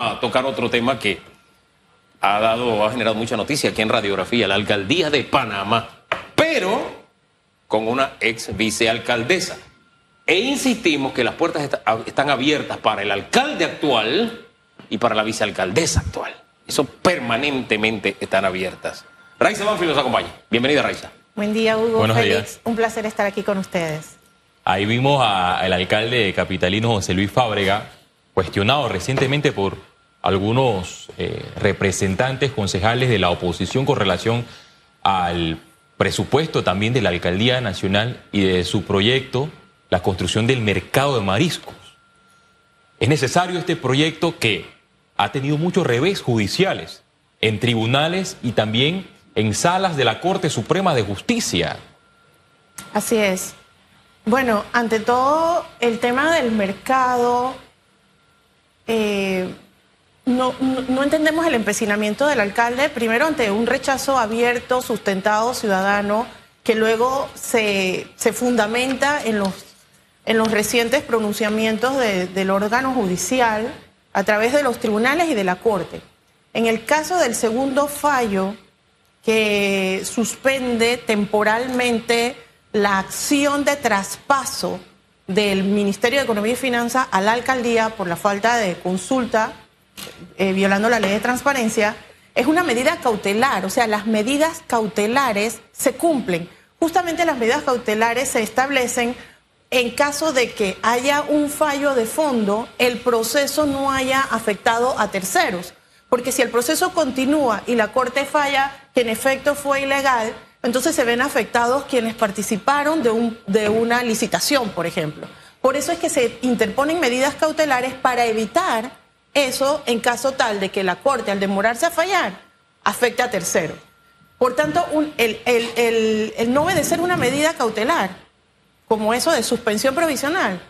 a tocar otro tema que ha dado, ha generado mucha noticia aquí en radiografía, la alcaldía de Panamá, pero con una ex vicealcaldesa. E insistimos que las puertas están abiertas para el alcalde actual y para la vicealcaldesa actual. Eso permanentemente están abiertas. Raiza Banfield nos acompaña. Bienvenida, Raiza. Buen día, Hugo. Buenos Días. Un placer estar aquí con ustedes. Ahí vimos al alcalde capitalino José Luis Fábrega, cuestionado recientemente por algunos eh, representantes concejales de la oposición con relación al presupuesto también de la Alcaldía Nacional y de su proyecto, la construcción del mercado de mariscos. Es necesario este proyecto que ha tenido muchos revés judiciales en tribunales y también en salas de la Corte Suprema de Justicia. Así es. Bueno, ante todo, el tema del mercado, eh, no, entendemos el empecinamiento del alcalde, primero ante un rechazo abierto, sustentado, ciudadano, que luego se, fundamenta en los, los recientes pronunciamientos del órgano judicial a través de los tribunales y de la Corte. En el caso del segundo fallo, que suspende temporalmente la acción de traspaso del Ministerio de Economía y Finanzas a la alcaldía por la falta de consulta eh, violando la ley de transparencia, es una medida cautelar, o sea, las medidas cautelares se cumplen. Justamente las medidas cautelares se establecen en caso de que haya un fallo de fondo, el proceso no haya afectado a terceros. Porque si el proceso continúa y la Corte falla que en efecto fue ilegal, entonces se ven afectados quienes participaron de, un, de una licitación, por ejemplo. Por eso es que se interponen medidas cautelares para evitar eso en caso tal de que la Corte, al demorarse a fallar, afecte a terceros. Por tanto, el, el, no obedecer una medida cautelar, como eso de suspensión provisional,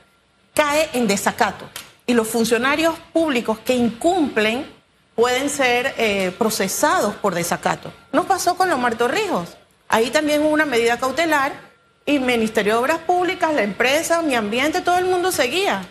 cae en desacato. Y los funcionarios públicos que incumplen pueden ser eh, procesados por desacato. No pasó con los Martorrijos. Ahí también hubo una medida cautelar y Ministerio de Obras Públicas, la empresa, mi ambiente, todo el mundo seguía.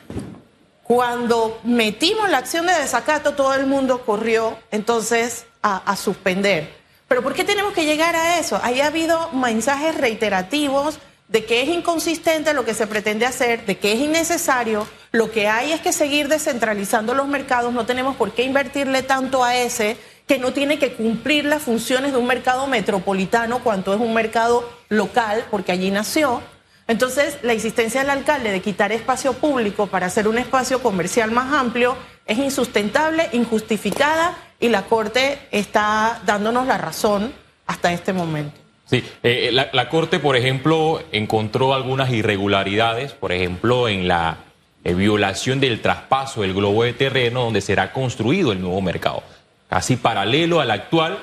Cuando metimos la acción de desacato, todo el mundo corrió entonces a, suspender. Pero ¿por qué tenemos que llegar a eso? Ahí ha habido mensajes reiterativos de que es inconsistente lo que se pretende hacer, de que es innecesario. Lo que hay es que seguir descentralizando los mercados, no tenemos por qué invertirle tanto a ese que no tiene que cumplir las funciones de un mercado metropolitano cuanto es un mercado local, porque allí nació. Entonces, la existencia del alcalde de quitar espacio público para hacer un espacio comercial más amplio es insustentable, injustificada y la Corte está dándonos la razón hasta este momento. Sí, eh, la, Corte, por ejemplo, encontró algunas irregularidades, por ejemplo, en la eh, violación del traspaso del globo de terreno donde será construido el nuevo mercado, casi paralelo al actual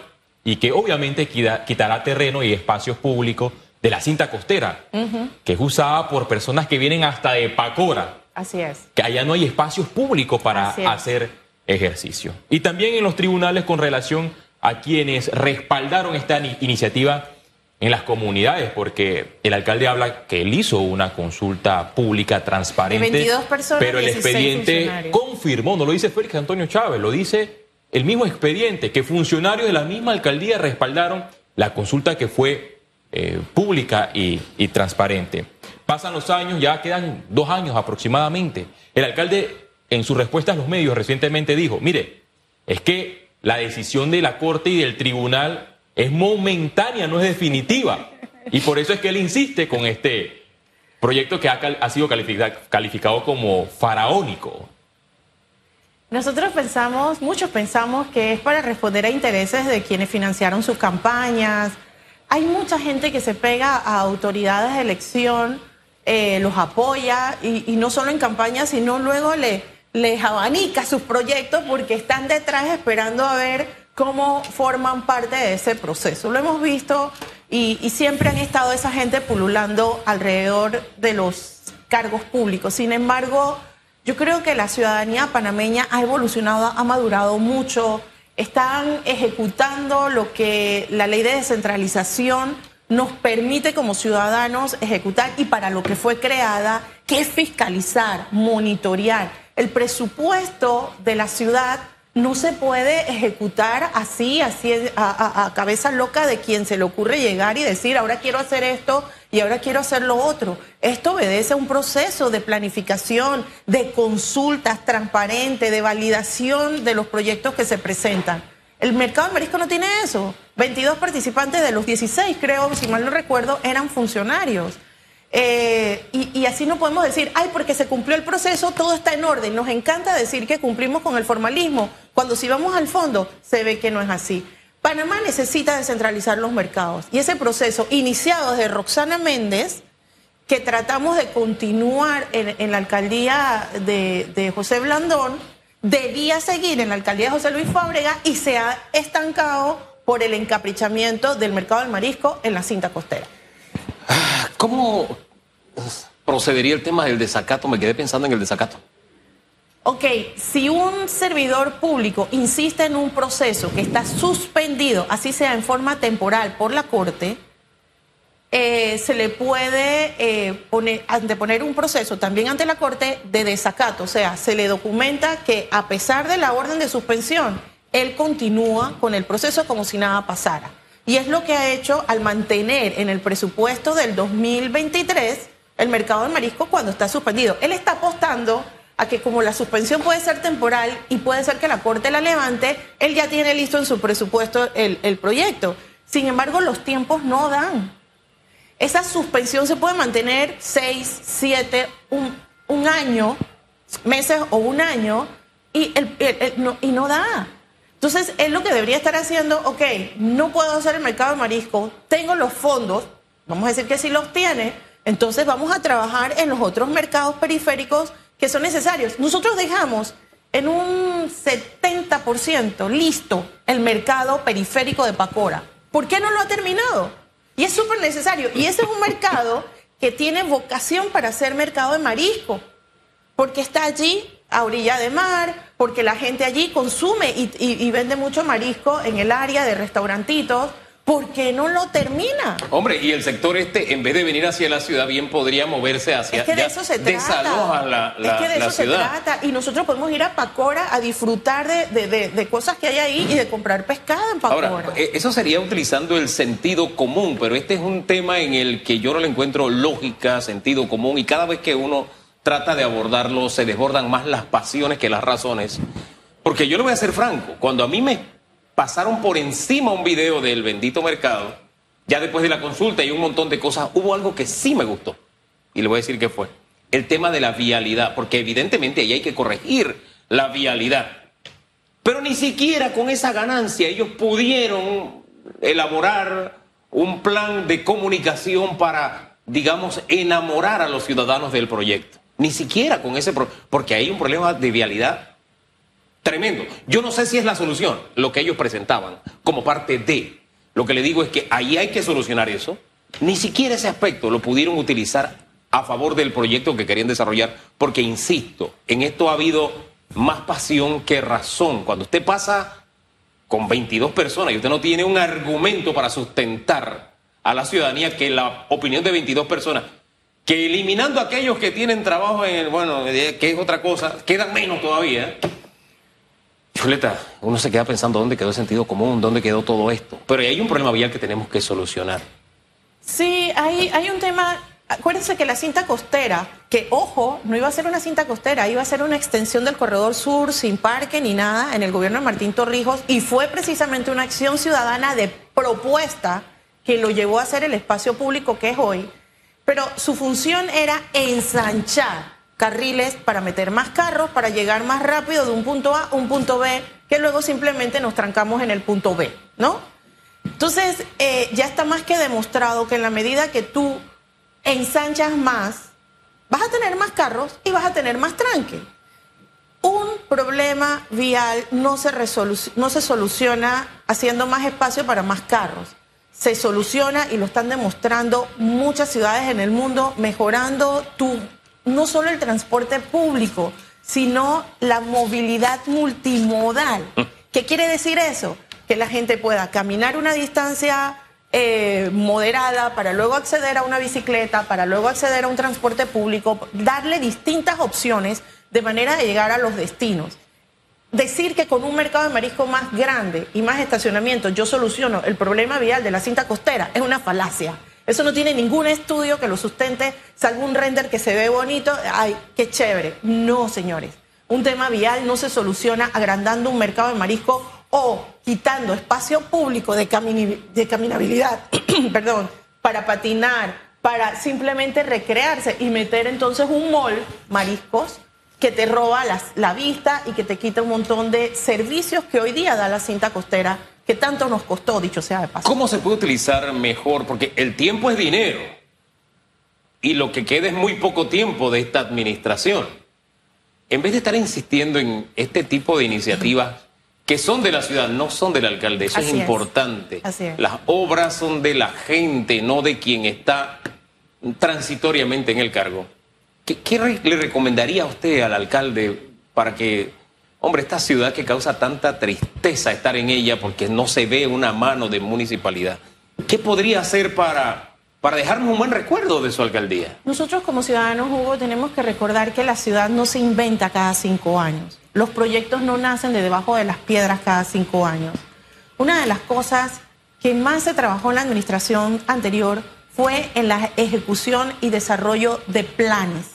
y que obviamente quitará terreno y espacios públicos de la cinta costera, que es usada por personas que vienen hasta de Pacora. Así es. Que allá no hay espacios públicos para hacer ejercicio. Y también en los tribunales con relación a quienes respaldaron esta iniciativa en las comunidades, porque el alcalde habla que él hizo una consulta pública transparente, 22 personas, pero el expediente confirmó, no lo dice Félix Antonio Chávez, lo dice el mismo expediente, que funcionarios de la misma alcaldía respaldaron la consulta que fue eh, pública y, transparente. Pasan los años, ya quedan dos años aproximadamente. El alcalde, en su respuesta a los medios, recientemente dijo, mire, es que la decisión de la Corte y del Tribunal es momentánea, no es definitiva. Y por eso es que él insiste con este proyecto que ha sido calificado como faraónico. Nosotros pensamos, muchos pensamos que es para responder a intereses de quienes financiaron sus campañas, hay mucha gente que se pega a autoridades de elección, eh, los apoya y, no solo en campaña, sino luego le, les abanica sus proyectos porque están detrás esperando a ver cómo forman parte de ese proceso. Lo hemos visto y, y siempre han estado esa gente pululando alrededor de los cargos públicos. Sin embargo, yo creo que la ciudadanía panameña ha evolucionado, ha madurado mucho están ejecutando lo que la ley de descentralización nos permite como ciudadanos ejecutar y para lo que fue creada, que es fiscalizar, monitorear. El presupuesto de la ciudad no se puede ejecutar así, así a, cabeza loca de quien se le ocurre llegar y decir, ahora quiero hacer esto y ahora quiero hacer lo otro. Esto obedece a un proceso de planificación, de consultas transparente, de validación de los proyectos que se presentan. El mercado del marisco no tiene eso. 22 participantes de los 16, creo, si mal no recuerdo, eran funcionarios. Eh, y, así no podemos decir, ay, porque se cumplió el proceso, todo está en orden. Nos encanta decir que cumplimos con el formalismo, cuando si vamos al fondo se ve que no es así. Panamá necesita descentralizar los mercados y ese proceso iniciado desde Roxana Méndez, que tratamos de continuar en, la alcaldía de, de José Blandón, debía seguir en la alcaldía de José Luis Fábrega y se ha estancado por el encaprichamiento del mercado del marisco en la cinta costera. ¿Cómo procedería el tema del desacato? Me quedé pensando en el desacato. Ok, si un servidor público insiste en un proceso que está suspendido, así sea en forma temporal por la Corte, eh, se le puede eh, poner, anteponer un proceso también ante la Corte de desacato. O sea, se le documenta que a pesar de la orden de suspensión, él continúa con el proceso como si nada pasara. Y es lo que ha hecho al mantener en el presupuesto del 2023 el mercado del marisco cuando está suspendido. Él está apostando a que como la suspensión puede ser temporal y puede ser que la Corte la levante, él ya tiene listo en su presupuesto el, proyecto. Sin embargo, los tiempos no dan. Esa suspensión se puede mantener seis, siete, un, año, meses o un año, y, y no da. Entonces, él lo que debería estar haciendo, ok, no puedo hacer el mercado de marisco, tengo los fondos, vamos a decir que sí los tiene, entonces vamos a trabajar en los otros mercados periféricos que son necesarios. Nosotros dejamos en un 70% listo el mercado periférico de Pacora. ¿Por qué no lo ha terminado? Y es súper necesario. Y ese es un mercado que tiene vocación para ser mercado de marisco, porque está allí a orilla de mar, porque la gente allí consume y, vende mucho marisco en el área de restaurantitos. ¿Por qué no lo termina? Hombre, y el sector este, en vez de venir hacia la ciudad, bien podría moverse hacia es que de eso se trata. la, es que de eso se trata. Y nosotros podemos ir a Pacora a disfrutar de, cosas que hay ahí y de comprar pescado en Pacora. Ahora, eh, eso sería utilizando el sentido común, pero este es un tema en el que yo no le encuentro lógica, sentido común, y cada vez que uno trata de abordarlo, se desbordan más las pasiones que las razones. Porque yo le voy a ser franco, cuando a mí me pasaron por encima un video del bendito mercado, ya después de la consulta y un montón de cosas, hubo algo que sí me gustó. Y le voy a decir qué fue. El tema de la vialidad, porque evidentemente ahí hay que corregir la vialidad. Pero ni siquiera con esa ganancia ellos pudieron elaborar un plan de comunicación para, digamos, enamorar a los ciudadanos del proyecto. Ni siquiera con ese porque hay un problema de vialidad tremendo. Yo no sé si es la solución lo que ellos presentaban como parte de. Lo que le digo es que ahí hay que solucionar eso. Ni siquiera ese aspecto lo pudieron utilizar a favor del proyecto que querían desarrollar, porque insisto, en esto ha habido más pasión que razón. Cuando usted pasa con 22 personas y usted no tiene un argumento para sustentar a la ciudadanía que la opinión de 22 personas que eliminando a aquellos que tienen trabajo en el, bueno, que es otra cosa, quedan menos todavía. Chuleta, uno se queda pensando dónde quedó el sentido común, dónde quedó todo esto. Pero hay un problema vial que tenemos que solucionar. Sí, hay, hay un tema. Acuérdense que la cinta costera, que ojo, no iba a ser una cinta costera, iba a ser una extensión del corredor sur sin parque ni nada en el gobierno de Martín Torrijos y fue precisamente una acción ciudadana de propuesta que lo llevó a ser el espacio público que es hoy pero su función era ensanchar carriles para meter más carros, para llegar más rápido de un punto A a un punto B, que luego simplemente nos trancamos en el punto B, ¿no? Entonces, eh, ya está más que demostrado que en la medida que tú ensanchas más, vas a tener más carros y vas a tener más tranque. Un problema vial no se, no se soluciona haciendo más espacio para más carros se soluciona y lo están demostrando muchas ciudades en el mundo, mejorando tu, no solo el transporte público, sino la movilidad multimodal. ¿Qué quiere decir eso? Que la gente pueda caminar una distancia eh, moderada para luego acceder a una bicicleta, para luego acceder a un transporte público, darle distintas opciones de manera de llegar a los destinos. decir que con un mercado de marisco más grande y más estacionamiento yo soluciono el problema vial de la cinta costera es una falacia. Eso no tiene ningún estudio que lo sustente, salvo un render que se ve bonito. Ay, qué chévere. No, señores. Un tema vial no se soluciona agrandando un mercado de marisco o quitando espacio público de, caminabilidad, perdón, para patinar, para simplemente recrearse y meter entonces un mall, mariscos, que te roba la vista y que te quita un montón de servicios que hoy día da la cinta costera, que tanto nos costó, dicho sea de paso. ¿Cómo se puede utilizar mejor? Porque el tiempo es dinero y lo que queda es muy poco tiempo de esta administración. En vez de estar insistiendo en este tipo de iniciativas que son de la ciudad, no son del alcalde, eso es importante. Las obras son de la gente, no de quien está transitoriamente en el cargo. ¿Qué, le recomendaría a usted al alcalde para que, hombre, esta ciudad que causa tanta tristeza estar en ella porque no se ve una mano de municipalidad, ¿qué podría hacer para, para dejarnos un buen recuerdo de su alcaldía? Nosotros como ciudadanos, Hugo, tenemos que recordar que la ciudad no se inventa cada cinco años. Los proyectos no nacen de debajo de las piedras cada cinco años. Una de las cosas que más se trabajó en la administración anterior fue en la ejecución y desarrollo de planes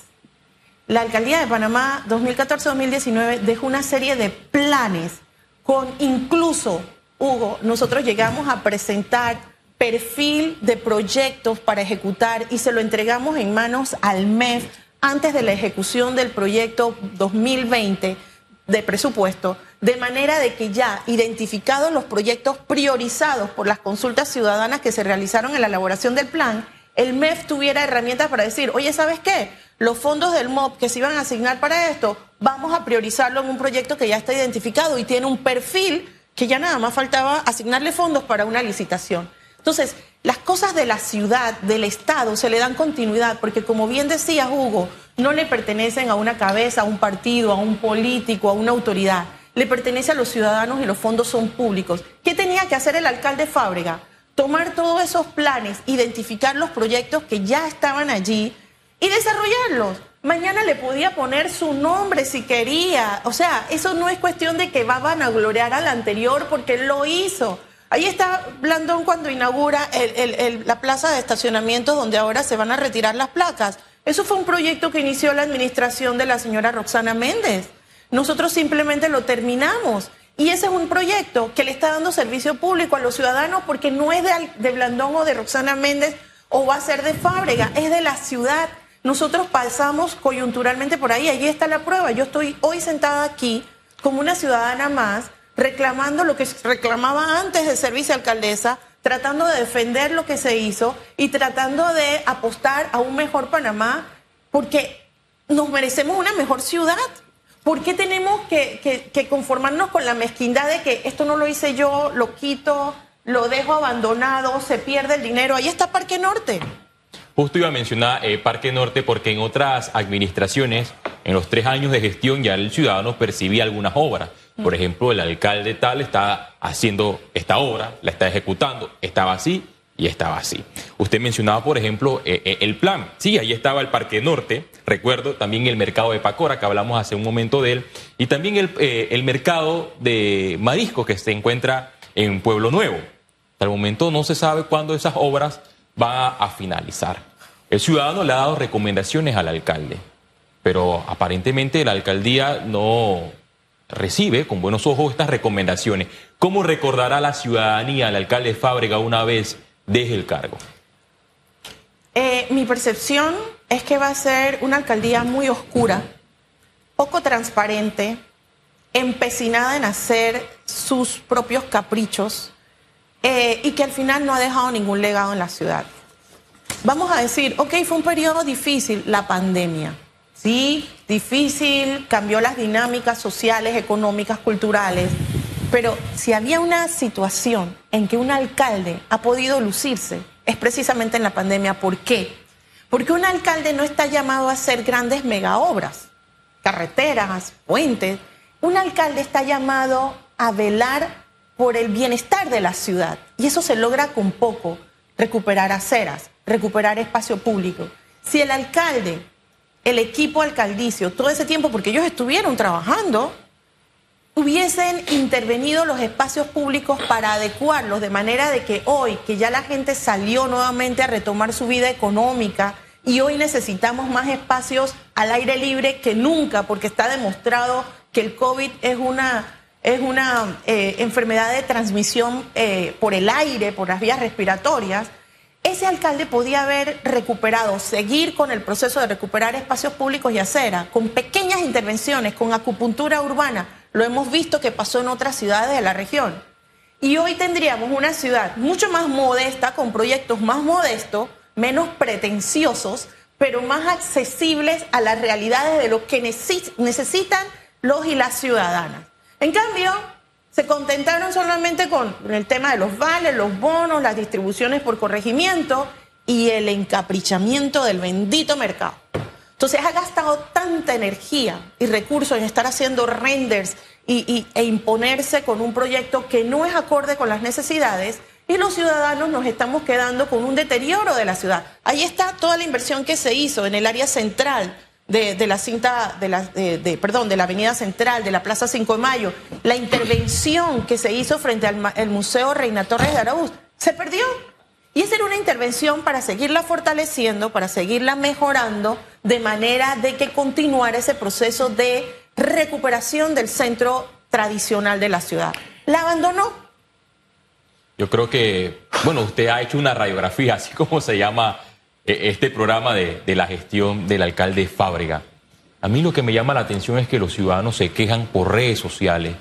la alcaldía de Panamá 2014-2019 dejó una serie de planes con incluso, Hugo, nosotros llegamos a presentar perfil de proyectos para ejecutar y se lo entregamos en manos al MEF antes de la ejecución del proyecto 2020 de presupuesto, de manera de que ya identificados los proyectos priorizados por las consultas ciudadanas que se realizaron en la elaboración del plan, el MEF tuviera herramientas para decir, oye, ¿sabes qué? Los fondos del MOP que se iban a asignar para esto, vamos a priorizarlo en un proyecto que ya está identificado y tiene un perfil que ya nada más faltaba asignarle fondos para una licitación. Entonces, las cosas de la ciudad, del Estado, se le dan continuidad, porque como bien decía Hugo, no le pertenecen a una cabeza, a un partido, a un político, a una autoridad. Le pertenece a los ciudadanos y los fondos son públicos. ¿Qué tenía que hacer el alcalde Fábrega? tomar todos esos planes, identificar los proyectos que ya estaban allí y desarrollarlos. Mañana le podía poner su nombre si quería. O sea, eso no es cuestión de que va a vanagloriar al anterior porque lo hizo. Ahí está Blandón cuando inaugura la plaza de estacionamiento donde ahora se van a retirar las placas. Eso fue un proyecto que inició la administración de la señora Roxana Méndez. Nosotros simplemente lo terminamos. Y ese es un proyecto que le está dando servicio público a los ciudadanos porque no es de, Blandón o de Roxana Méndez o va a ser de Fábrega, es de la ciudad. Nosotros pasamos coyunturalmente por ahí, allí está la prueba. Yo estoy hoy sentada aquí como una ciudadana más, reclamando lo que reclamaba antes de ser vicealcaldesa, tratando de defender lo que se hizo y tratando de apostar a un mejor Panamá, porque nos merecemos una mejor ciudad. ¿Por qué tenemos que, conformarnos con la mezquindad de que esto no lo hice yo, lo quito, lo dejo abandonado, se pierde el dinero? Ahí está Parque Norte. Justo iba a mencionar eh, Parque Norte porque en otras administraciones, en los tres años de gestión, ya el ciudadano percibía algunas obras. Por ejemplo, el alcalde tal está haciendo esta obra, la está ejecutando, estaba así y estaba así. Usted mencionaba, por ejemplo, eh, eh, el plan. Sí, ahí estaba el Parque Norte, recuerdo, también el mercado de Pacora, que hablamos hace un momento de él, y también el, mercado de marisco que se encuentra en Pueblo Nuevo. Hasta el momento no se sabe cuándo esas obras van a finalizar. El ciudadano le ha dado recomendaciones al alcalde, pero aparentemente la alcaldía no recibe con buenos ojos estas recomendaciones. ¿Cómo recordará la ciudadanía al alcalde Fábrega una vez deje el cargo? Eh, mi percepción es que va a ser una alcaldía muy oscura, poco transparente, empecinada en hacer sus propios caprichos eh, y que al final no ha dejado ningún legado en la ciudad. Vamos a decir, ok, fue un periodo difícil, la pandemia. Sí, difícil, cambió las dinámicas sociales, económicas, culturales, pero si había una situación en que un alcalde ha podido lucirse, es precisamente en la pandemia. ¿Por qué? Porque un alcalde no está llamado a hacer grandes megaobras, carreteras, puentes. Un alcalde está llamado a velar por el bienestar de la ciudad. Y eso se logra con poco. Recuperar aceras, recuperar espacio público. Si el alcalde, el equipo alcaldicio, todo ese tiempo, porque ellos estuvieron trabajando, hubiesen intervenido los espacios públicos para adecuarlos de manera de que hoy, que ya la gente salió nuevamente a retomar su vida económica y hoy necesitamos más espacios al aire libre que nunca, porque está demostrado que el COVID es una, es una eh, enfermedad de transmisión eh, por el aire, por las vías respiratorias, ese alcalde podía haber recuperado, seguir con el proceso de recuperar espacios públicos y acera, con pequeñas intervenciones, con acupuntura urbana. Lo hemos visto que pasó en otras ciudades de la región. Y hoy tendríamos una ciudad mucho más modesta, con proyectos más modestos, menos pretenciosos, pero más accesibles a las realidades de lo que necesitan los y las ciudadanas. En cambio, se contentaron solamente con el tema de los vales, los bonos, las distribuciones por corregimiento y el encaprichamiento del bendito mercado. Entonces ha gastado tanta energía y recursos en estar haciendo renders y, e imponerse con un proyecto que no es acorde con las necesidades y los ciudadanos nos estamos quedando con un deterioro de la ciudad. Ahí está toda la inversión que se hizo en el área central de, la cinta, de la, de, perdón, de la Avenida Central, de la Plaza 5 de Mayo, la intervención que se hizo frente al Museo Reina Torres de Araúz, se perdió. Y esa era una intervención para seguirla fortaleciendo, para seguirla mejorando, de manera de que continuara ese proceso de recuperación del centro tradicional de la ciudad. La abandonó. Yo creo que, bueno, usted ha hecho una radiografía, así como se llama este programa de, la gestión del alcalde Fábrega. A mí lo que me llama la atención es que los ciudadanos se quejan por redes sociales.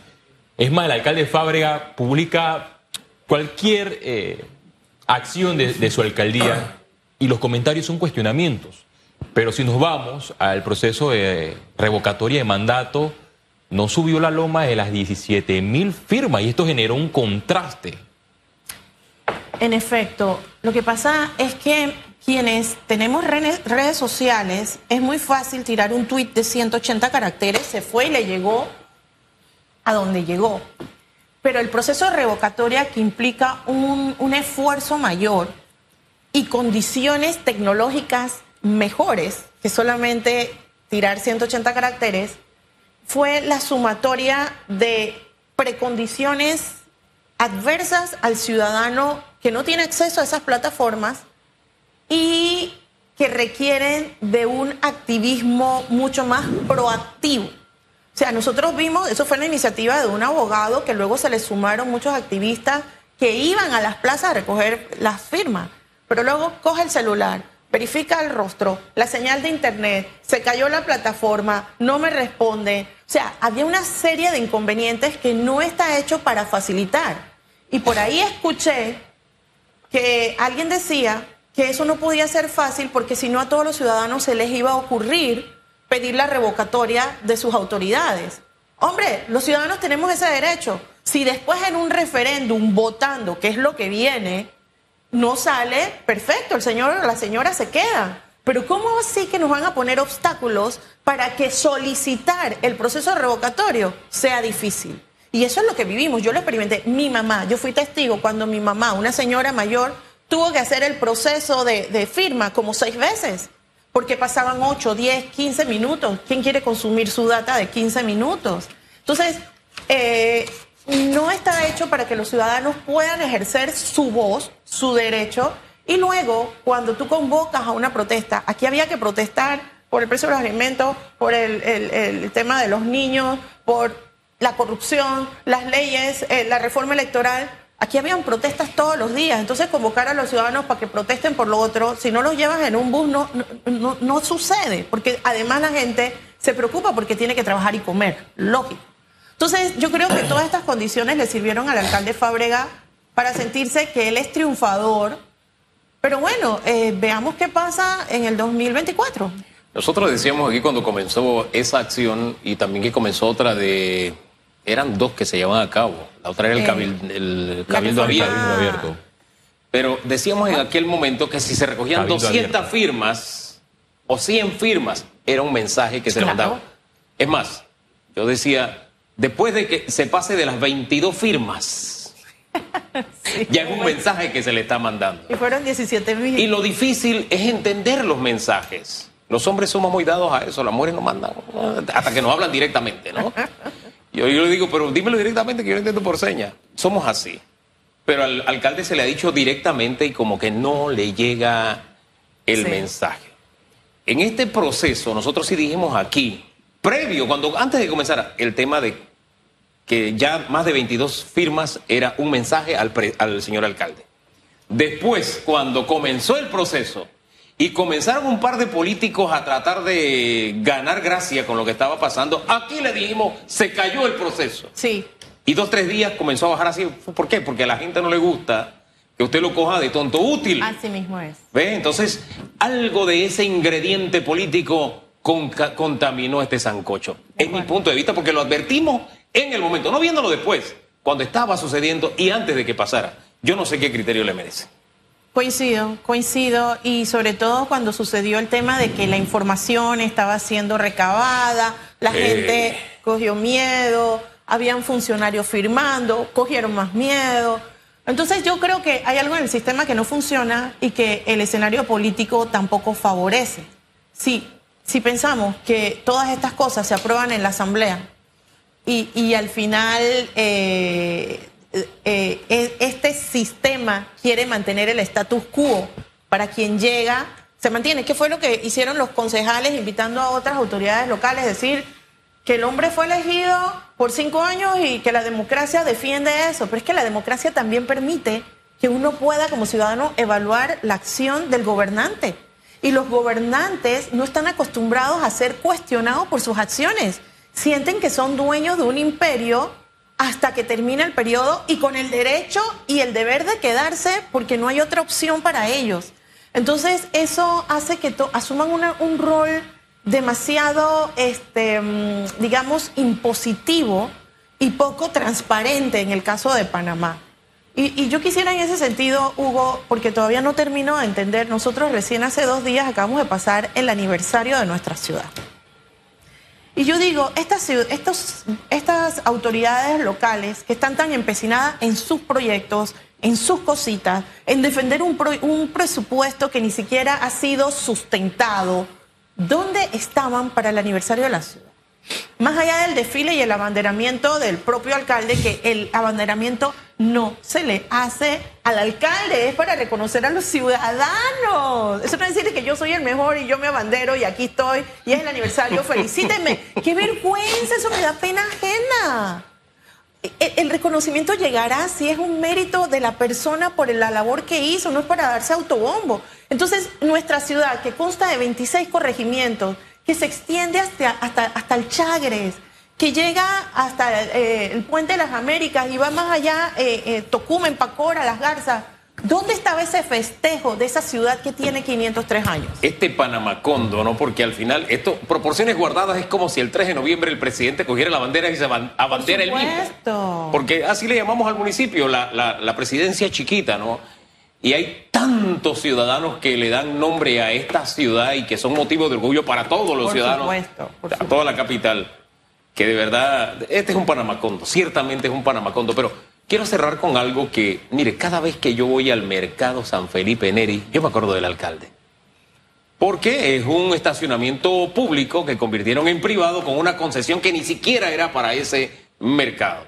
Es más, el alcalde Fábrega publica cualquier eh, acción de, su alcaldía y los comentarios son cuestionamientos. Pero si nos vamos al proceso de revocatoria de mandato, no subió la loma de las 17 mil firmas y esto generó un contraste. En efecto, lo que pasa es que quienes tenemos redes, sociales, es muy fácil tirar un tuit de 180 caracteres, se fue y le llegó a donde llegó. Pero el proceso de revocatoria que implica un, un esfuerzo mayor y condiciones tecnológicas mejores que solamente tirar 180 caracteres, fue la sumatoria de precondiciones adversas al ciudadano que no tiene acceso a esas plataformas y que requieren de un activismo mucho más proactivo. O sea, nosotros vimos, eso fue la iniciativa de un abogado que luego se le sumaron muchos activistas que iban a las plazas a recoger las firmas, pero luego coge el celular, verifica el rostro, la señal de internet, se cayó la plataforma, no me responde. O sea, había una serie de inconvenientes que no está hecho para facilitar. Y por ahí escuché que alguien decía que eso no podía ser fácil porque si no a todos los ciudadanos se les iba a ocurrir pedir la revocatoria de sus autoridades. Hombre, los ciudadanos tenemos ese derecho. Si después en un referéndum votando, que es lo que viene, no sale, perfecto, el señor o la señora se queda. Pero ¿cómo así que nos van a poner obstáculos para que solicitar el proceso revocatorio sea difícil? Y eso es lo que vivimos. Yo lo experimenté. Mi mamá, yo fui testigo cuando mi mamá, una señora mayor, tuvo que hacer el proceso de, firma como seis veces, porque pasaban 8, 10, 15 minutos. ¿Quién quiere consumir su data de 15 minutos? Entonces, eh, no está hecho para que los ciudadanos puedan ejercer su voz, su derecho, y luego, cuando tú convocas a una protesta, aquí había que protestar por el precio de los alimentos, por el, tema de los niños, por la corrupción, las leyes, eh, la reforma electoral, Aquí habían protestas todos los días, entonces convocar a los ciudadanos para que protesten por lo otro, si no los llevas en un bus no, no, sucede, porque además la gente se preocupa porque tiene que trabajar y comer, lógico. Entonces yo creo que todas estas condiciones le sirvieron al alcalde Fábrega para sentirse que él es triunfador, pero bueno, eh, veamos qué pasa en el 2024. Nosotros decíamos aquí cuando comenzó esa acción y también que comenzó otra de eran dos que se llevaban a cabo. La otra era el, eh, cabildo, abierto. Pero decíamos en aquel momento que si se recogían 200 firmas o 100 firmas, era un mensaje que se mandaba. Es más, yo decía, después de que se pase de las 22 firmas, ya es un mensaje que se le está mandando. Y fueron 17 mil. Y lo difícil es entender los mensajes. Los hombres somos muy dados a eso, las mujeres no mandan, hasta que nos hablan directamente, ¿no? Yo, yo le digo, pero dímelo directamente que yo lo entiendo por señas. Somos así. Pero al alcalde se le ha dicho directamente y como que no le llega el Sí. mensaje. En este proceso, nosotros sí dijimos aquí, previo, cuando antes de comenzar el tema de que ya más de 22 firmas era un mensaje al, pre- al señor alcalde. Después, cuando comenzó el proceso y comenzaron un par de políticos a tratar de ganar gracia con lo que estaba pasando, aquí le dijimos, se cayó el proceso. Sí, Y dos, tres días comenzó a bajar así. ¿Por qué? Porque a la gente no le gusta que usted lo coja de tonto útil. así mismo es. ¿Ve? Entonces, algo de ese ingrediente político contaminó este sancocho. Es mi punto de vista porque lo advertimos en el momento, no viéndolo después, cuando estaba sucediendo y antes de que pasara. Yo no sé qué criterio le merece. Coincido, coincido y sobre todo cuando sucedió el tema de que la información estaba siendo recabada, la Eh. gente cogió miedo, habían funcionarios firmando, cogieron más miedo. Entonces yo creo que hay algo en el sistema que no funciona y que el escenario político tampoco favorece. Si, si pensamos que todas estas cosas se aprueban en la Asamblea y, y al final eh, quiere mantener el status quo para quien llega, se mantiene. ¿Qué fue lo que hicieron los concejales invitando a otras autoridades locales? Decir que el hombre fue elegido por cinco años y que la democracia defiende eso, pero es que la democracia también permite que uno pueda como ciudadano evaluar la acción del gobernante. Y los gobernantes no están acostumbrados a ser cuestionados por sus acciones. Sienten que son dueños de un imperio hasta que termina el periodo y con el derecho y el deber de quedarse porque no hay otra opción para ellos. Entonces eso hace que asuman una- un rol demasiado, este, mm, digamos, impositivo y poco transparente en el caso de Panamá. Y, y yo quisiera en ese sentido, Hugo, porque todavía no termino de entender, nosotros recién hace dos días acabamos de pasar el aniversario de nuestra ciudad. Y yo digo, estas, autoridades locales que están tan empecinadas en sus proyectos, en sus cositas, en defender un presupuesto que ni siquiera ha sido sustentado, ¿dónde estaban para el aniversario de la ciudad? Más allá del desfile y el abanderamiento del propio alcalde, que el abanderamiento no se le hace al alcalde, es para reconocer a los ciudadanos. Eso no es decir que yo soy el mejor y yo me abandero y aquí estoy y es el aniversario, felicítenme. ¡Qué vergüenza! Eso me da pena ajena. El, el reconocimiento llegará si es un mérito de la persona por la labor que hizo, no es para darse autobombo. Entonces, nuestra ciudad, que consta de 26 corregimientos, que se extiende hasta, hasta, hasta el Chagres, que llega hasta eh, el Puente de las Américas y va más allá, eh, eh, Tocumen, Pacora, Las Garzas. ¿Dónde estaba ese festejo de esa ciudad que tiene 503 años? Este Panamacondo, ¿no? Porque al final, esto, proporciones guardadas, es como si el 3 de noviembre el presidente cogiera la bandera y se aban- abandera el mismo. Porque así le llamamos al municipio, la, la- la presidencia chiquita, ¿no? Y hay tantos ciudadanos que le dan nombre a esta ciudad y que son motivo de orgullo para todos los Por ciudadanos, supuesto, por a toda la capital, que de verdad, este es un Panamacondo, ciertamente es un Panamacondo, pero quiero cerrar con algo que, mire, cada vez que yo voy al mercado San Felipe Neri, yo me acuerdo del alcalde. Porque es un estacionamiento público que convirtieron en privado con una concesión que ni siquiera era para ese mercado.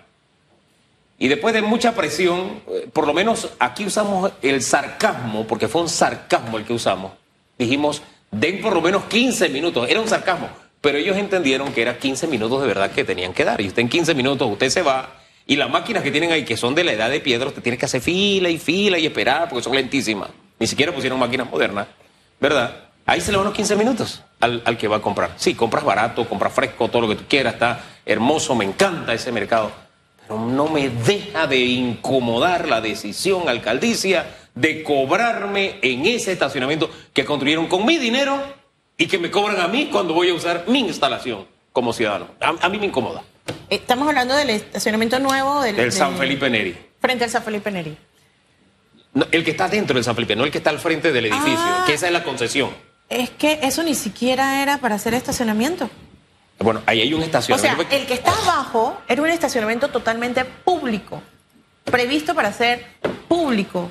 Y después de mucha presión, eh, por lo menos aquí usamos el sarcasmo, porque fue un sarcasmo el que usamos. Dijimos, den por lo menos 15 minutos. Era un sarcasmo, pero ellos entendieron que eran 15 minutos de verdad que tenían que dar. Y usted en 15 minutos, usted se va. Y las máquinas que tienen ahí, que son de la edad de piedra, usted tiene que hacer fila y fila y esperar, porque son lentísimas. Ni siquiera pusieron máquinas modernas, ¿verdad? Ahí se le van los 15 minutos al, al que va a comprar. Sí, compras barato, compras fresco, todo lo que tú quieras, está hermoso, me encanta ese mercado. No me deja de incomodar la decisión alcaldicia de cobrarme en ese estacionamiento que construyeron con mi dinero y que me cobran a mí cuando voy a usar mi instalación como ciudadano. A, a mí me incomoda. Estamos hablando del estacionamiento nuevo del, El San Felipe Neri. Frente al San Felipe Neri. No, el que está dentro del San Felipe, no el que está al frente del edificio, Ah. que esa es la concesión. Es que eso ni siquiera era para hacer estacionamiento. Bueno, ahí hay un O sea, estacionamiento. el que está abajo era un estacionamiento totalmente público, previsto para ser público,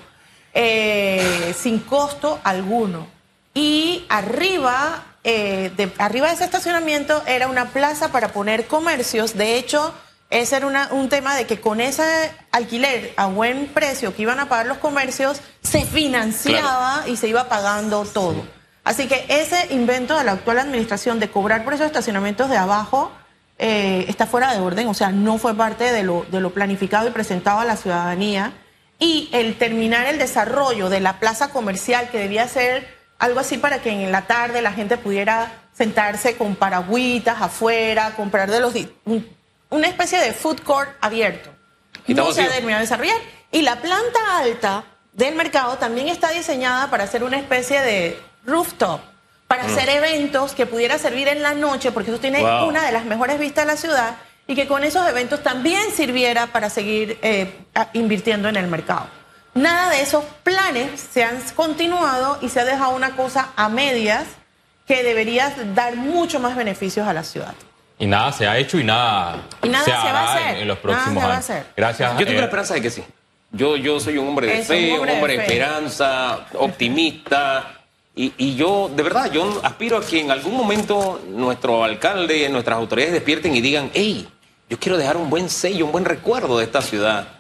eh, sin costo alguno. Y arriba, eh, de, arriba de ese estacionamiento era una plaza para poner comercios. De hecho, ese era una, un tema de que con ese alquiler a buen precio que iban a pagar los comercios, se financiaba y se iba pagando todo. Así que ese invento de la actual administración de cobrar por esos estacionamientos de abajo eh, está fuera de orden, o sea, no fue parte de lo, de lo planificado y presentado a la ciudadanía. Y el terminar el desarrollo de la plaza comercial, que debía ser algo así para que en la tarde la gente pudiera sentarse con paragüitas afuera, comprar de los una especie de food court abierto. ¿Y no se ha terminado de desarrollar. Y la planta alta del mercado también está diseñada para hacer una especie de rooftop, para mm. hacer eventos que pudiera servir en la noche, porque eso tiene una de las mejores vistas de la ciudad, y que con esos eventos también sirviera para seguir eh, invirtiendo en el mercado. Nada de esos planes se han continuado y se ha dejado una cosa a medias que debería dar mucho más beneficios a la ciudad. Y nada se ha hecho y nada, se, va a hacer. En, los próximos años. Gracias. Yo tengo la eh, esperanza de que sí. Yo, yo soy un hombre de fe, un hombre, de, esperanza, optimista. Y, y, yo, de verdad, yo aspiro a que en algún momento nuestro alcalde, nuestras autoridades despierten y digan, hey, yo quiero dejar un buen sello, un buen recuerdo de esta ciudad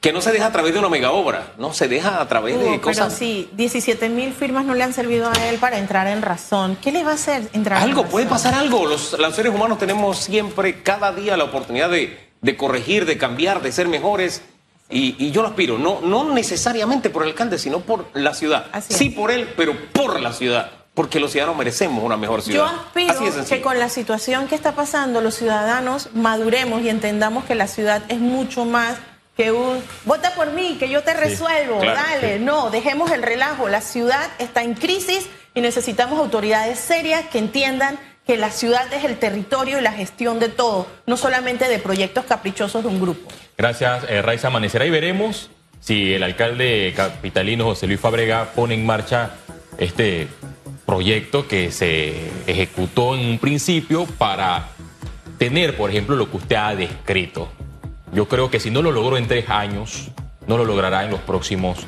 que no se deja a través de una mega obra, no se deja a través de cosas. Pero sí, 17 mil firmas no le han servido a él para entrar en razón. ¿Qué le va a hacer entrar Algo, en puede pasar algo. Los, seres humanos tenemos siempre, cada día, la oportunidad de, corregir, de cambiar, de ser mejores. Y, yo lo aspiro, no, no necesariamente por el alcalde, sino por la ciudad. sí por él, pero por la ciudad. Porque los ciudadanos merecemos una mejor ciudad. Yo aspiro que con la situación que está pasando, los ciudadanos maduremos y entendamos que la ciudad es mucho más que un vota por mí, que yo te resuelvo, dale, no, dejemos el relajo, la ciudad está en crisis y necesitamos autoridades serias que entiendan que la ciudad es el territorio y la gestión de todo, no solamente de proyectos caprichosos de un grupo. Gracias, eh, Raiza Amanecerá, y veremos si el alcalde capitalino José Luis Fabrega pone en marcha este proyecto que se ejecutó en un principio para tener, por ejemplo, lo que usted ha descrito, yo creo que si no lo logró en tres años, no lo logrará en los próximos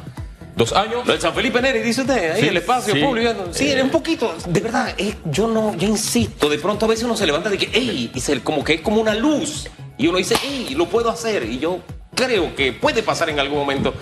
dos años. Lo de San Felipe Neri, dice usted, ahí el espacio público. Sí, eh, un poquito, de verdad, yo no, yo insisto, de pronto a veces uno se levanta de que, ey, y como que es como una luz. Y uno dice, ey, lo puedo hacer. Y yo creo que puede pasar en algún momento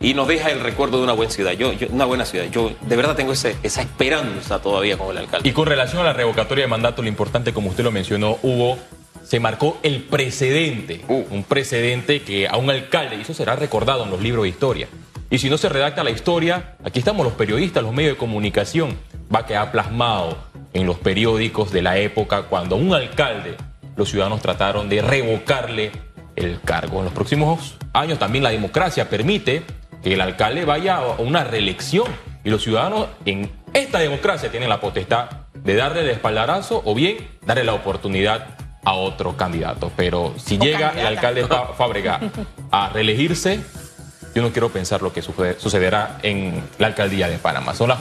y nos deja el recuerdo de una buena ciudad. Yo, una buena ciudad. Yo de verdad tengo esa esperanza todavía con el alcalde. Y con relación a la revocatoria de mandato, lo importante, como usted lo mencionó, hubo se marcó el precedente, uh. un precedente que a un alcalde, y eso será recordado en los libros de historia. Y si no se redacta la historia, aquí estamos los periodistas, los medios de comunicación, va a quedar plasmado en los periódicos de la época cuando a un alcalde los ciudadanos trataron de revocarle el cargo. En los próximos años también la democracia permite que el alcalde vaya a una reelección y los ciudadanos en esta democracia tienen la potestad de darle el espaldarazo o bien darle la oportunidad a otro candidato. Pero si llega el alcalde Fábrega a reelegirse, yo no quiero pensar lo que sucederá en la alcaldía de Panamá. Son las